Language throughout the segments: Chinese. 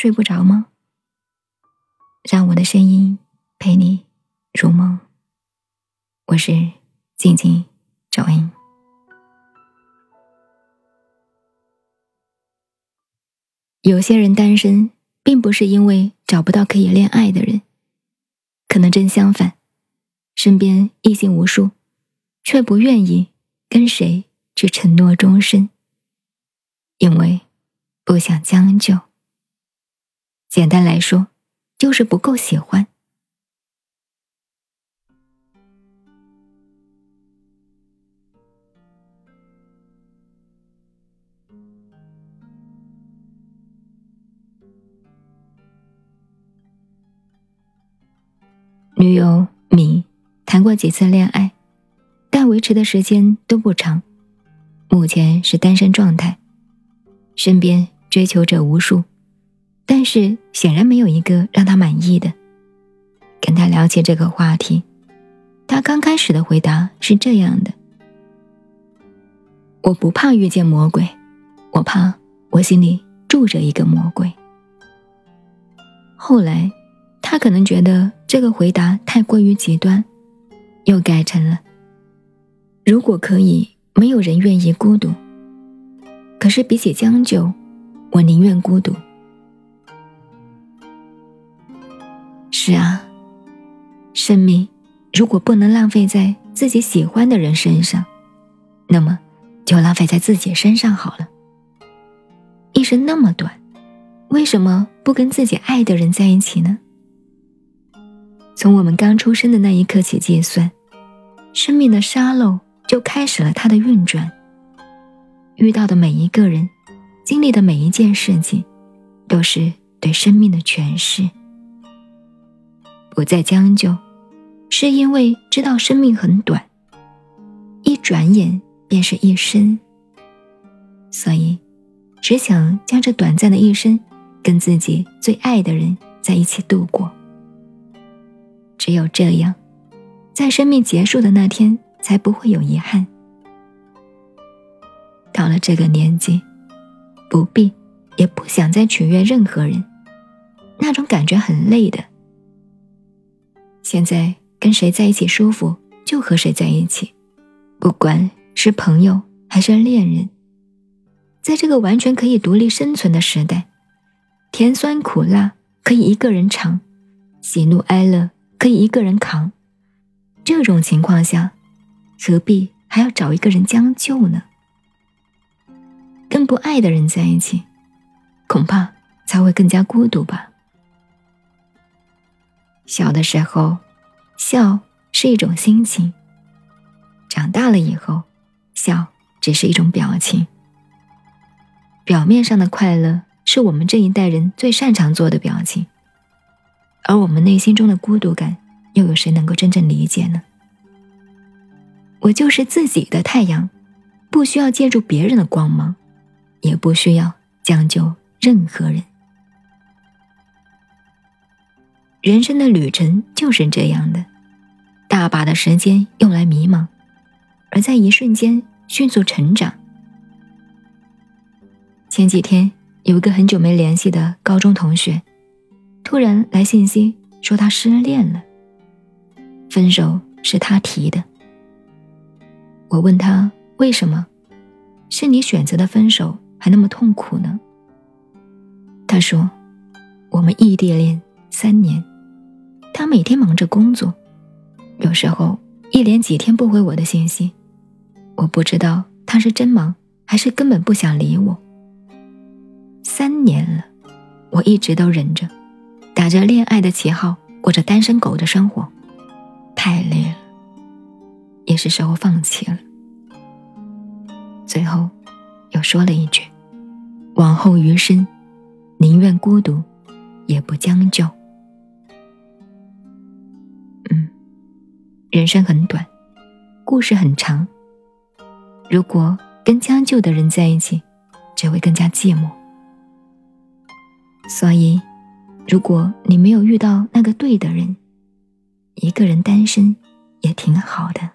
睡不着吗？让我的声音陪你入梦。我是静静赵英。有些人单身，并不是因为找不到可以恋爱的人，可能正相反，身边异性无数，却不愿意跟谁去承诺终身，因为不想将就。简单来说，就是不够喜欢。女友米谈过几次恋爱，但维持的时间都不长，目前是单身状态，身边追求者无数，但是显然没有一个让他满意的。跟他聊起这个话题，他刚开始的回答是这样的：“我不怕遇见魔鬼，我怕我心里住着一个魔鬼。”后来。他可能觉得这个回答太过于极端，又改成了：“如果可以，没有人愿意孤独。可是比起将就，我宁愿孤独。”是啊，生命如果不能浪费在自己喜欢的人身上，那么就浪费在自己身上好了。一生那么短，为什么不跟自己爱的人在一起呢？从我们刚出生的那一刻起计算，生命的沙漏就开始了它的运转。遇到的每一个人，经历的每一件事情，都是对生命的诠释。不再将就，是因为知道生命很短，一转眼便是一生。所以，只想将这短暂的一生，跟自己最爱的人在一起度过。只有这样，在生命结束的那天，才不会有遗憾。到了这个年纪，不必，也不想再取悦任何人，那种感觉很累的。现在跟谁在一起舒服，就和谁在一起，不管是朋友还是恋人。在这个完全可以独立生存的时代，甜酸苦辣可以一个人尝，喜怒哀乐。可以一个人扛，这种情况下，何必还要找一个人将就呢？跟不爱的人在一起，恐怕才会更加孤独吧。小的时候，笑是一种心情；长大了以后，笑只是一种表情。表面上的快乐是我们这一代人最擅长做的表情。而我们内心中的孤独感，又有谁能够真正理解呢？我就是自己的太阳，不需要借助别人的光芒，也不需要将就任何人。人生的旅程就是这样的，大把的时间用来迷茫，而在一瞬间迅速成长。前几天有一个很久没联系的高中同学。突然来信息说他失恋了，分手是他提的。我问他为什么，是你选择的分手还那么痛苦呢？他说，我们异地恋三年，他每天忙着工作，有时候一连几天不回我的信息，我不知道他是真忙还是根本不想理我。三年了，我一直都忍着。打着恋爱的旗号，过着单身狗的生活，太累了，也是时候放弃了。最后，又说了一句：“往后余生，宁愿孤独，也不将就。”人生很短，故事很长。如果跟将就的人在一起，只会更加寂寞。所以。如果你没有遇到那个对的人，一个人单身也挺好的。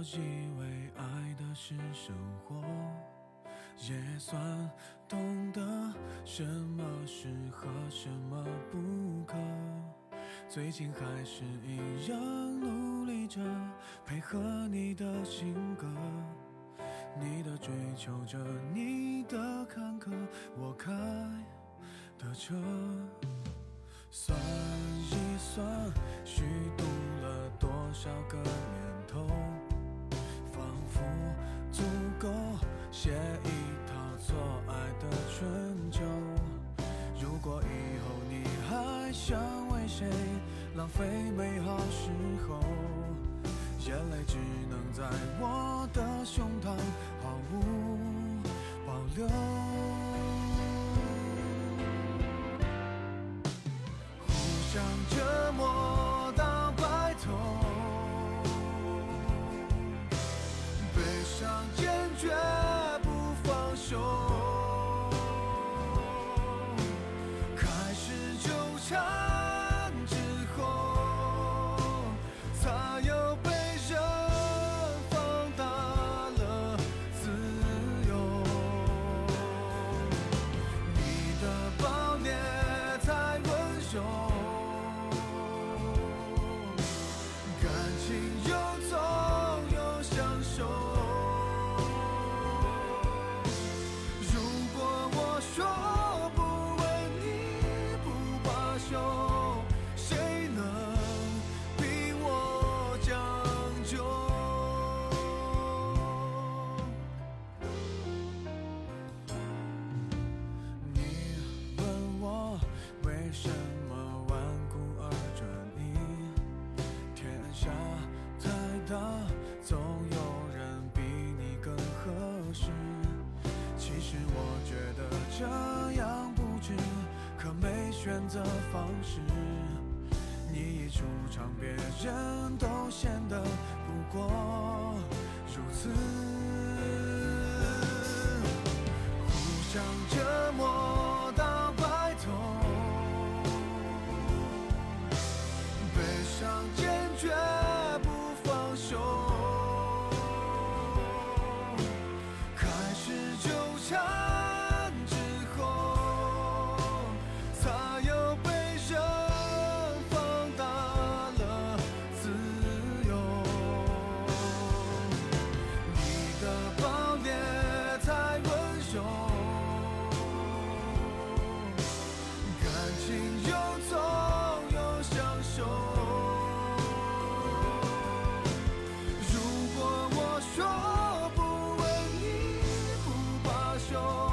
我以为爱的是生活，也算懂得什么适合，什么不可。最近还是一样努力着，配合你的性格，你的追求着，你的坎坷，我开的车。算一算，虚度了多少个年头，不足够写一套错爱的春秋。如果以后你还想为谁浪费美好时候，眼泪只能在我的胸膛毫无保留。这样不值可没选择方式你一出场别人都显得不过如此。互相折磨到白头悲伤坚决。show.